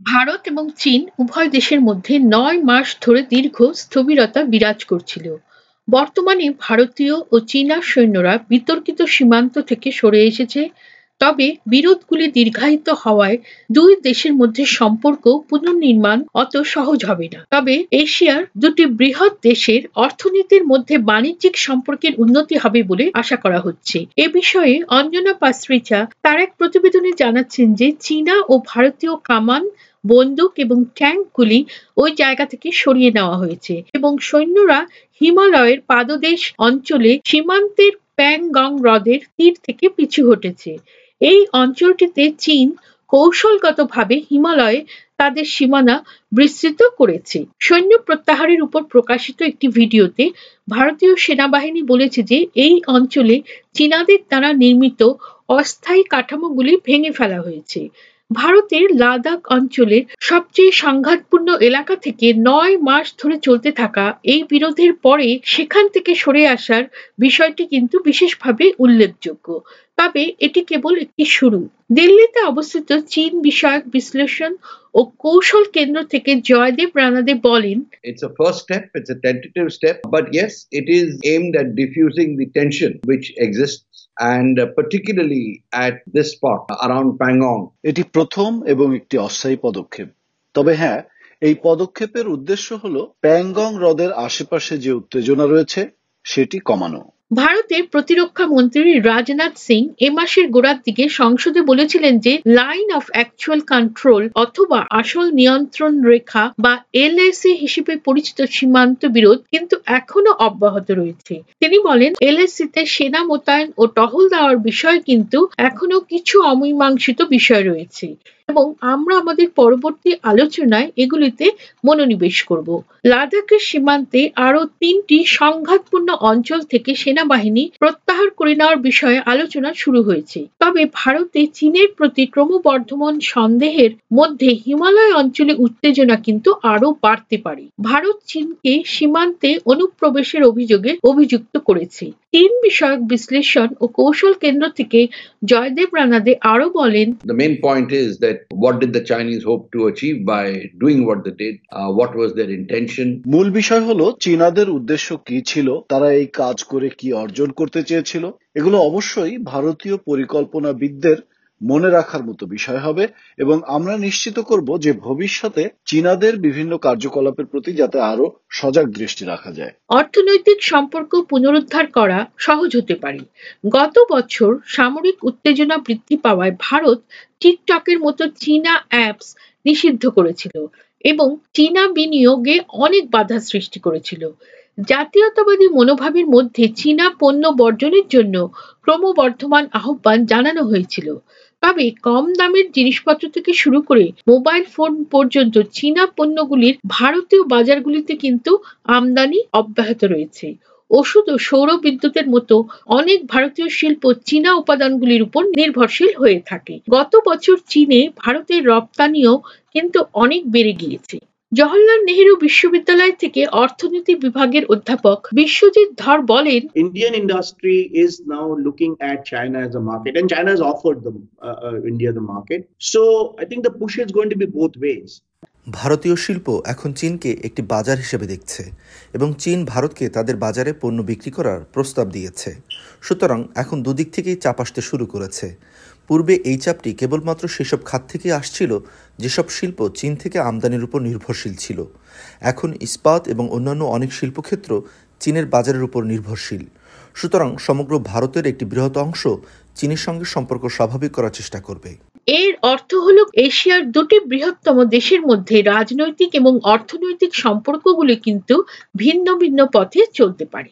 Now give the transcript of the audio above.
ভারত এবং চীন উভয় দেশের মধ্যে নয় মাস ধরে দীর্ঘ স্থবিরতা বিরাজ করছিল। বর্তমানে ভারতীয় ও চীনা সৈন্যরা বিতর্কিত সীমান্ত থেকে সরে এসেছে, তবে বিরোধগুলি দীর্ঘায়িত হওয়ায় দুই দেশের মধ্যে সম্পর্ক পুনর্নির্মাণ অত সহজ হবে না। তবে এশিয়ার দুটি বৃহৎ দেশের অর্থনীতির মধ্যে বাণিজ্যিক সম্পর্কের উন্নতি হবে বলে আশা করা হচ্ছে। এ বিষয়ে অঞ্জনা পাসরিচা তার এক প্রতিবেদনে জানাচ্ছেন যে চীনা ও ভারতীয় কামান বন্দুক এবং ট্যাঙ্কগুলি ওই জায়গা থেকে সরিয়ে নেওয়া হয়েছে এবং সৈন্যরা হিমালয়ের পাদদেশ অঞ্চলে সীমান্তের প্যাংগং হ্রদের তীর থেকে পিছু হটেছে। এই অঞ্চলটিতে চীন কৌশলগতভাবে হিমালয়ে তাদের সীমানা বিস্তৃত করেছে। সৈন্য প্রত্যাহারের উপর প্রকাশিত একটি ভিডিওতে ভারতীয় সেনাবাহিনী বলেছে যে এই অঞ্চলে চীনাদের দ্বারা নির্মিত অস্থায়ী কাঠামোগুলি ভেঙে ফেলা হয়েছে। ভারতের লাদাখ অঞ্চলের সবচেয়ে সংঘাতপূর্ণ এলাকা থেকে নয় মাস ধরে চলতে থাকা এই বিরোধের পরে সেখান থেকে সরে আসার বিষয়টি কিন্তু বিশেষভাবে উল্লেখযোগ্য। তবে এটি কেবল একটি শুরু। দিল্লিতে অবস্থিত চীন বিষয়ক বিশ্লেষণ ও কৌশল কেন্দ্র থেকে জয়দেব রানাদেব বলেন It's a first step, it's a tentative step, but yes, it is aimed at diffusing the tension which exists and uh, particularly at this spot around Pangong. এটি প্রথম এবং একটি অস্থায়ী পদক্ষেপ। তবে হ্যাঁ এই পদক্ষেপের উদ্দেশ্য হলো প্যাংগং হ্রদের আশেপাশে যে উত্তেজনা রয়েছে সেটি কমানো। ভারতের প্রতিরক্ষা মন্ত্রী রাজনাথ সিং এ মাসের গোড়ার দিকে সংসদে বলেছিলেন যে লাইন অফ অ্যাকচুয়াল কন্ট্রোল অথবা আসল নিয়ন্ত্রণ রেখা বা এলএসি হিসেবে পরিচিত সীমান্ত বিরোধ কিন্তু এখনও অব্যাহত রয়েছে। তিনি বলেন এলএসি তে সেনা মোতায়েন ও টহল দেওয়ার বিষয় কিন্তু এখনও কিছু অমীমাংসিত বিষয় রয়েছে। এবং আমরা আমাদের পরবর্তী আলোচনায় এগুলিতে মনোনিবেশ করব। লাদাখের সীমান্তে আরও তিনটি সংঘাতপূর্ণ অঞ্চল থেকে সেনাবাহিনী প্রত্যাহার করে নেওয়ার বিষয়ে আলোচনা শুরু হয়েছে। তবে ভারতে চীনের প্রতি ক্রমবর্ধমান সন্দেহের মধ্যে হিমালয় অঞ্চলে উত্তেজনা কিন্তু আরও বাড়তে পারে। ভারত চীনকে সীমান্তে অনুপ্রবেশের অভিযোগে অভিযুক্ত করেছে। চীন বিষয়ক বিশ্লেষণ ও কৌশল কেন্দ্র থেকে জয়দেব রানাদে আরও বলেন, The what did the Chinese hope to achieve by doing what they did? Uh, what was their intention? মূল বিষয় হলো চীনাদের উদ্দেশ্য কি ছিল তারা এই কাজ করে কি অর্জন করতে চেয়েছিল এগুলো অবশ্যই ভারতীয় পরিকল্পনাবিদদের মনে রাখার মতো বিষয় হবে এবং আমরা নিশ্চিত করব যে ভবিষ্যতে চীনাদের বিভিন্ন কার্যকলাপের প্রতি যাতে আরও সজাগ দৃষ্টি রাখা যায়। অর্থনৈতিক সম্পর্ক পুনরুদ্ধার করা সহজ হতে পারে। গত বছর সামরিক উত্তেজনা বৃদ্ধি পাওয়ায় ভারত টিকটকের মতো চীনা অ্যাপস নিষিদ্ধ করেছিল এবং চীনা বিনিয়োগে অনেক বাধা সৃষ্টি করেছিল। জাতীয়তাবাদী মনোভাবের মধ্যে চীনা পণ্য বর্জনের জন্য ক্রমবর্ধমান আহ্বান জানানো হয়েছিল। তবে কম দামের জিনিসপত্র থেকে শুরু করে মোবাইল ফোন পর্যন্ত চীনা পণ্যগুলির ভারতীয় বাজারগুলিতে কিন্তু আমদানি অব্যাহত রয়েছে। ওষুধ ও সৌর বিদ্যুতের মতো অনেক ভারতীয় শিল্প চীনা উপাদানগুলির উপর নির্ভরশীল হয়ে থাকে। গত বছর চীনে ভারতের রপ্তানিও কিন্তু অনেক বেড়ে গিয়েছে। জওহরলাল নেহেরু বিশ্ববিদ্যালয় থেকে অর্থনীতি বিভাগের অধ্যাপক বিশ্বজিৎ ধর বলেন Indian industry is now looking as a market, and China has offered them uh, uh, India the market. So I think the push is going to be both ways. ভারতীয় শিল্প এখন চীনকে একটি বাজার হিসেবে দেখছে এবং চীন ভারতকে তাদের বাজারে পণ্য বিক্রি করার প্রস্তাব দিয়েছে সুতরাং এখন দুদিক থেকেই চাপ আসতে শুরু করেছে পূর্বে এই চাপটি কেবলমাত্র সেসব খাত থেকে আসছিল, যেসব শিল্প চীন থেকে আমদানির উপর নির্ভরশীল ছিল। এখন ইস্পাত এবং অন্যান্য অনেক শিল্পক্ষেত্র চীনের বাজারের উপর নির্ভরশীল। সুতরাং সমগ্র ভারতের একটি বৃহৎ অংশ চীনের সঙ্গে সম্পর্ক স্বাভাবিক করার চেষ্টা করবে। এর অর্থ হলো এশিয়ার দুটি বৃহত্তম দেশের মধ্যে রাজনৈতিক এবং অর্থনৈতিক সম্পর্কগুলি কিন্তু ভিন্ন ভিন্ন পথে চলতে পারে।